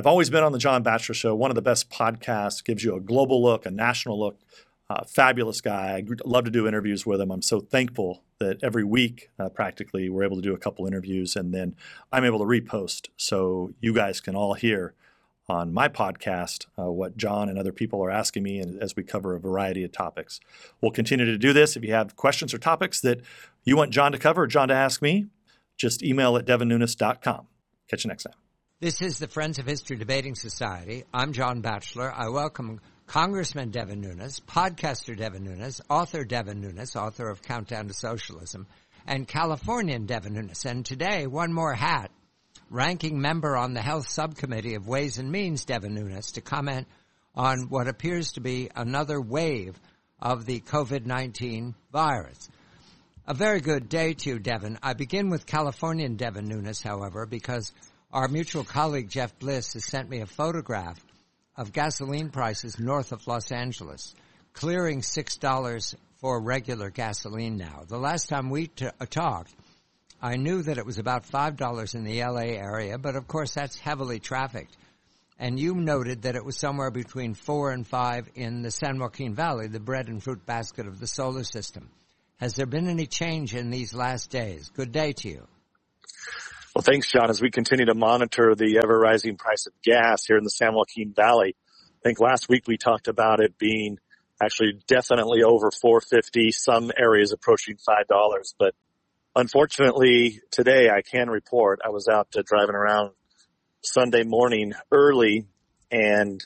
I've always been on the John Batchelor Show, one of the best podcasts, gives you a global look, a national look. Uh, fabulous guy. I love to do interviews with him. I'm so thankful that every week, uh, practically, we're able to do a couple interviews and then I'm able to repost so you guys can all hear on my podcast uh, what John and other people are asking me and as we cover a variety of topics. We'll continue to do this. If you have questions or topics that you want John to cover or John to ask me, just email at devinnunes.com. Catch you next time. This is the Friends of History Debating Society. I'm John Batchelor. I welcome Congressman Devin Nunes, podcaster Devin Nunes, author Devin Nunes, author of Countdown to Socialism, and Californian Devin Nunes. And today, one more hat ranking member on the Health Subcommittee of Ways and Means, Devin Nunes, to comment on what appears to be another wave of the COVID-19 virus. A very good day to you, Devin. I begin with Californian Devin Nunes, however, because our mutual colleague Jeff Bliss has sent me a photograph of gasoline prices north of Los Angeles, clearing $6 for regular gasoline now. The last time we t- uh, talked, I knew that it was about $5 in the LA area, but of course that's heavily trafficked. And you noted that it was somewhere between 4 and 5 in the San Joaquin Valley, the bread and fruit basket of the solar system. Has there been any change in these last days? Good day to you. Well, thanks, John. As we continue to monitor the ever rising price of gas here in the San Joaquin Valley, I think last week we talked about it being actually definitely over 450, some areas approaching $5, but Unfortunately, today I can report I was out uh, driving around Sunday morning early and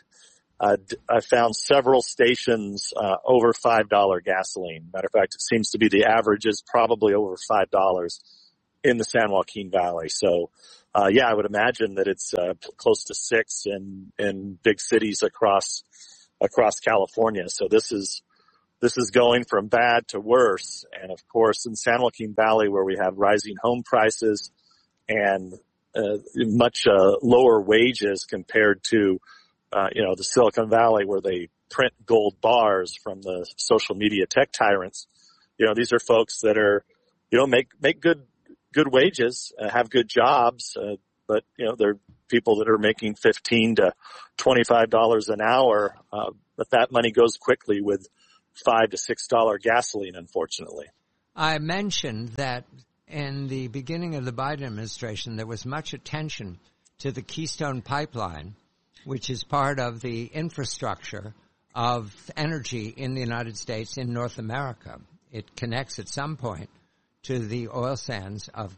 uh, I found several stations uh, over five dollar gasoline. Matter of fact, it seems to be the average is probably over five dollars in the San Joaquin Valley. So, uh, yeah, I would imagine that it's uh, close to six in in big cities across across California. So this is this is going from bad to worse. And of course, in San Joaquin Valley, where we have rising home prices and uh, much uh, lower wages compared to, uh, you know, the Silicon Valley, where they print gold bars from the social media tech tyrants. You know, these are folks that are, you know, make make good good wages, uh, have good jobs, uh, but you know, they're people that are making fifteen to twenty five dollars an hour. Uh, but that money goes quickly with five to six dollar gasoline, unfortunately. I mentioned that in the beginning of the Biden administration, there was much attention to the Keystone Pipeline, which is part of the infrastructure of energy in the United States in North America. It connects at some point to the oil sands of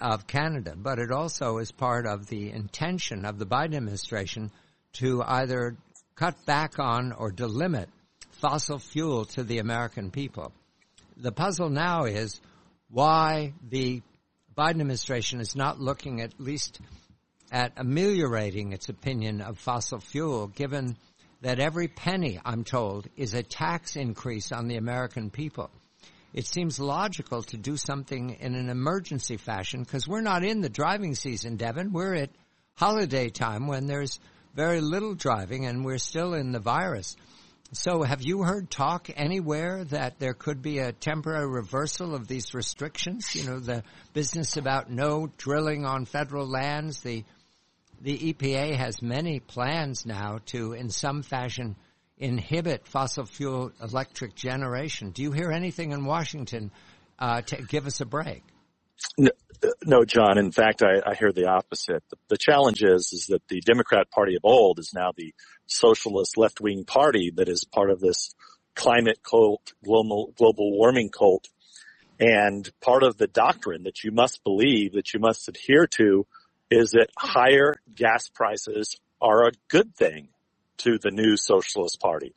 of Canada, but it also is part of the intention of the Biden administration to either cut back on or delimit fossil fuel to the American people. The puzzle now is why the Biden administration is not looking at least at ameliorating its opinion of fossil fuel, given that every penny, I'm told, is a tax increase on the American people. It seems logical to do something in an emergency fashion because we're not in the driving season, Devin. We're at holiday time when there's very little driving and we're still in the virus. So have you heard talk anywhere that there could be a temporary reversal of these restrictions? You know, the business about no drilling on federal lands. The, the EPA has many plans now to, in some fashion, inhibit fossil fuel electric generation. Do you hear anything in Washington uh, to give us a break? No, no, John. In fact, I, I hear the opposite. The, the, challenge is, is that the Democrat Party of old is now the socialist left-wing party that is part of this climate cult, global, global warming cult. And part of the doctrine that you must believe, that you must adhere to, is that higher gas prices are a good thing to the new socialist party.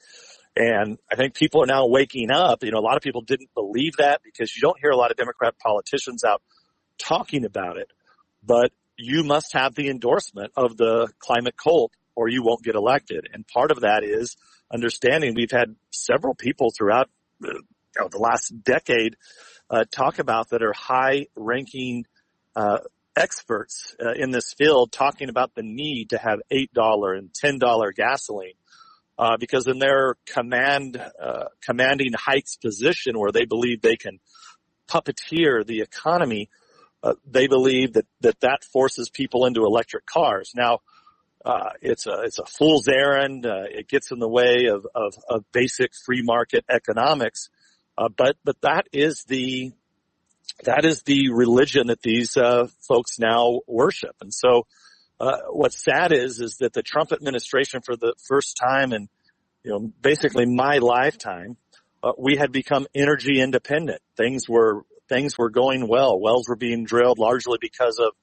And I think people are now waking up. You know, a lot of people didn't believe that because you don't hear a lot of Democrat politicians out talking about it, but you must have the endorsement of the climate cult or you won't get elected. And part of that is understanding we've had several people throughout the, you know, the last decade uh, talk about that are high ranking uh, experts uh, in this field talking about the need to have $8 and $10 gasoline. Uh, because in their command, uh, commanding heights position where they believe they can puppeteer the economy, uh, they believe that, that that forces people into electric cars. Now, uh, it's a it's a fool's errand. Uh, it gets in the way of, of, of basic free market economics. But but that is the that is the religion that these uh, folks now worship. And so, uh, what's sad is is that the Trump administration, for the first time in you know basically my lifetime, uh, we had become energy independent. Things were things were going well. Wells were being drilled largely because of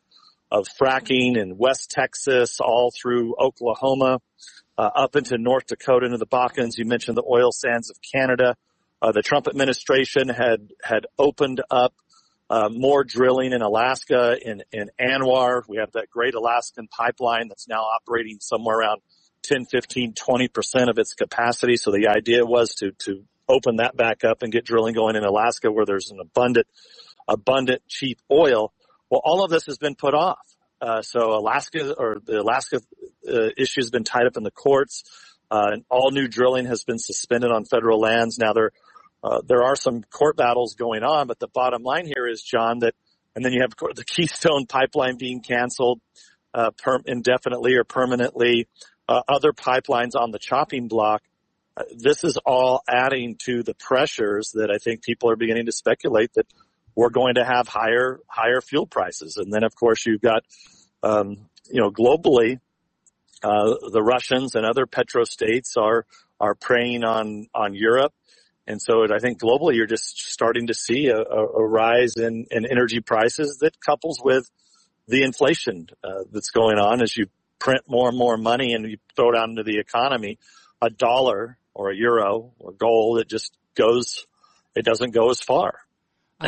of fracking in West Texas, all through Oklahoma, uh, up into North Dakota, into the Bakkens. You mentioned the oil sands of Canada. Uh, the Trump administration had had opened up uh, more drilling in Alaska in in ANWR. We have that Great Alaskan Pipeline that's now operating somewhere around 10, 15, 20 percent of its capacity. So the idea was to to open that back up and get drilling going in Alaska, where there's an abundant abundant cheap oil. Well, all of this has been put off. Uh, so Alaska or the Alaska uh, issue has been tied up in the courts. Uh, and all new drilling has been suspended on federal lands. Now there, uh, there are some court battles going on, but the bottom line here is, John, that, and then you have the Keystone pipeline being canceled, uh, per- indefinitely or permanently, uh, other pipelines on the chopping block. this is all adding to the pressures that I think people are beginning to speculate that we're going to have higher higher fuel prices. And then, of course, you've got um, you know globally, uh, the Russians and other petrostates are are preying on on Europe. And so I think globally you're just starting to see a, a rise in, in energy prices that couples with the inflation uh, that's going on as you print more and more money and you throw it out into the economy. A dollar or a euro or gold, it just goes, it doesn't go as far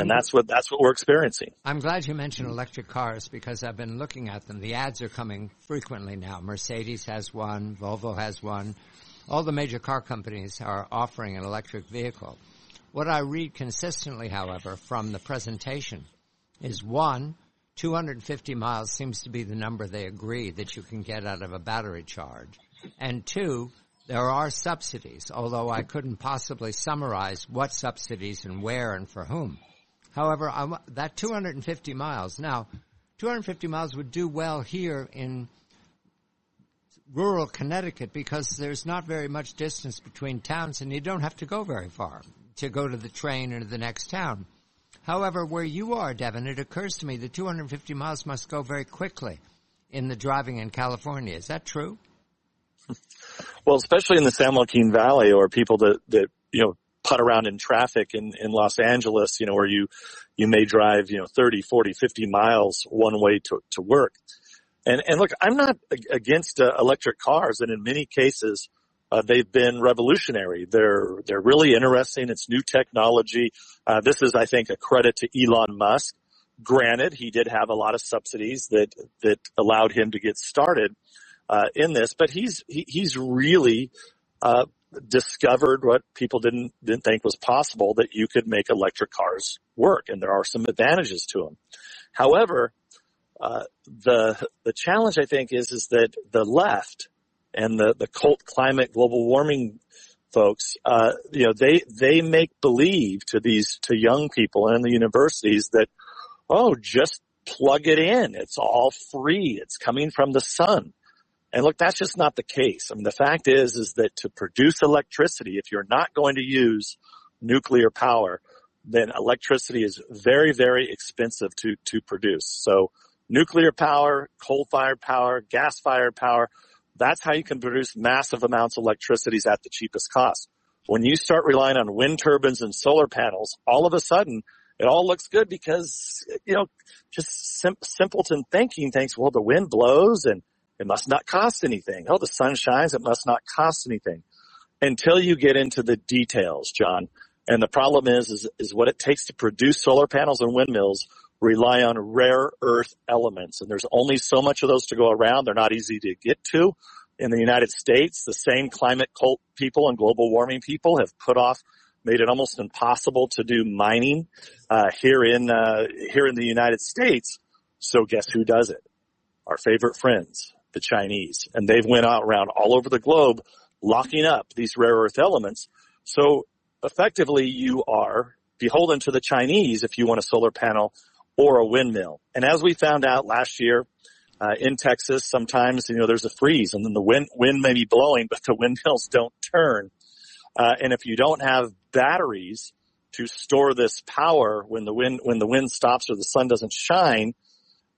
and that's what that's what we're experiencing. I'm glad you mentioned electric cars because I've been looking at them. The ads are coming frequently now. Mercedes has one, Volvo has one. All the major car companies are offering an electric vehicle. What I read consistently, however, from the presentation is one, 250 miles seems to be the number they agree that you can get out of a battery charge. And two, there are subsidies, although I couldn't possibly summarize what subsidies and where and for whom. However, I'm, that 250 miles, now, 250 miles would do well here in rural Connecticut because there's not very much distance between towns and you don't have to go very far to go to the train or the next town. However, where you are, Devin, it occurs to me that 250 miles must go very quickly in the driving in California. Is that true? Well, especially in the San Joaquin Valley or people that, that, you know, putt around in traffic in, in Los Angeles, you know, where you, you may drive, you know, 30, 40, 50 miles one way to, to work. And, and look, I'm not against uh, electric cars and in many cases, uh, they've been revolutionary. They're, they're really interesting. It's new technology. Uh, this is, I think, a credit to Elon Musk. Granted, he did have a lot of subsidies that, that allowed him to get started, uh, in this, but he's, he, he's really, uh, discovered what people didn't didn't think was possible that you could make electric cars work, and there are some advantages to them. However, uh, the the challenge I think is is that the left and the the cult climate global warming folks, uh, you know, they they make believe to these to young people in the universities that oh, just plug it in, it's all free, it's coming from the sun. And look, that's just not the case. I mean, the fact is, is that to produce electricity, if you're not going to use nuclear power, then electricity is very, very expensive to, to produce. So nuclear power, coal-fired power, gas-fired power, that's how you can produce massive amounts of electricity at the cheapest cost. When you start relying on wind turbines and solar panels, all of a sudden it all looks good because, you know, just sim- simpleton thinking thinks, well, the wind blows and it must not cost anything. Oh, the sun shines. It must not cost anything until you get into the details, John. And the problem is, is, is what it takes to produce solar panels and windmills rely on rare earth elements. And there's only so much of those to go around. They're not easy to get to. In the United States, the same climate cult people and global warming people have put off, made it almost impossible to do mining, uh, here in, uh, here in the United States. So guess who does it? Our favorite friends, the Chinese. And they've went out around all over the globe locking up these rare earth elements. So effectively you are beholden to the Chinese if you want a solar panel or a windmill. And as we found out last year, uh, in Texas, sometimes you know there's a freeze, and then the wind wind may be blowing, but the windmills don't turn. Uh, and if you don't have batteries to store this power when the wind when the wind stops or the sun doesn't shine,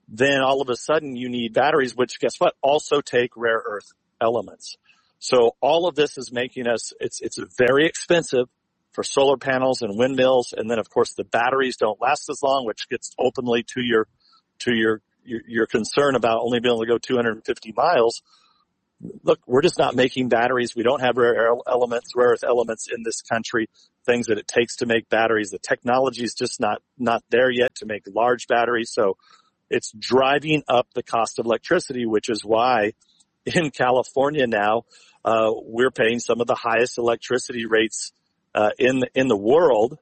then all of a sudden you need batteries, which guess what? Also take rare earth elements. So all of this is making us it's it's very expensive for solar panels and windmills, and then of course the batteries don't last as long, which gets openly to your to your your, concern about only being able to go 250 miles. Look, we're just not making batteries. We don't have rare elements, rare earth elements in this country, things that it takes to make batteries. The technology is just not, not there yet to make large batteries. So it's driving up the cost of electricity, which is why in California now, uh, we're paying some of the highest electricity rates, uh, in, in the world,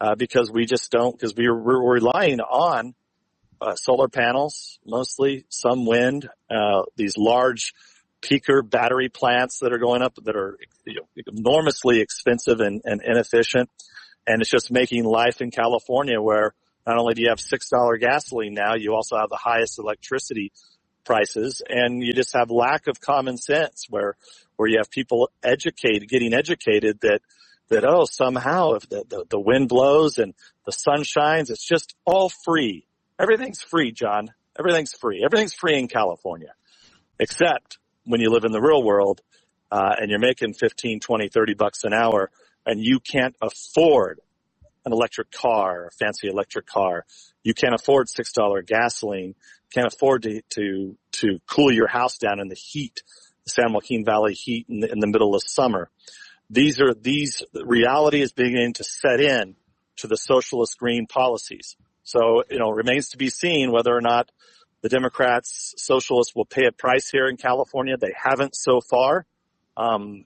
uh, because we just don't, because we we're, we're relying on uh, solar panels, mostly some wind, uh, these large peaker battery plants that are going up that are you know, enormously expensive and, and inefficient. And it's just making life in California where not only do you have $6 gasoline now, you also have the highest electricity prices and you just have lack of common sense where, where you have people educated, getting educated that, that, oh, somehow if the, the, the wind blows and the sun shines, it's just all free. Everything's free, John. Everything's free. Everything's free in California, except when you live in the real world, uh, and you're making 15, 20, 30 bucks an hour and you can't afford an electric car, a fancy electric car. You can't afford $6 gasoline, can't afford to, to, to cool your house down in the heat, the San Joaquin Valley heat in the, in the middle of summer. These are, these, reality is beginning to set in to the socialist green policies. So, you know, remains to be seen whether or not the Democrats, socialists will pay a price here in California. They haven't so far. Um,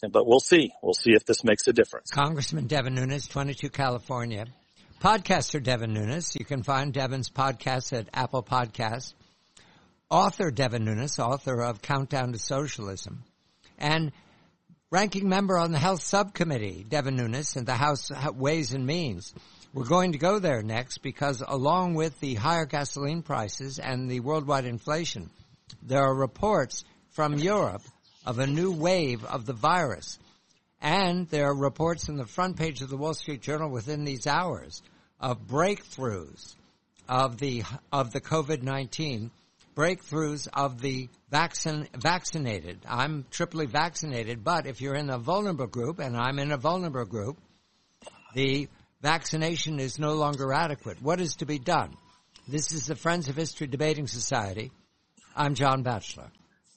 but we'll see. We'll see if this makes a difference. Congressman Devin Nunes, 22 California. Podcaster Devin Nunes. You can find Devin's podcast at Apple Podcasts. Author Devin Nunes, author of Countdown to Socialism. And ranking member on the Health Subcommittee, Devin Nunes, and the House Ways and Means. We're going to go there next because along with the higher gasoline prices and the worldwide inflation, there are reports from Europe of a new wave of the virus. And there are reports in the front page of the Wall Street Journal within these hours of breakthroughs of the, of the COVID-19, breakthroughs of the vaccinated. I'm triply vaccinated, but if you're in a vulnerable group, and I'm in a vulnerable group, the vaccination is no longer adequate. What is to be done? This is the Friends of History Debating Society. I'm John Batchelor.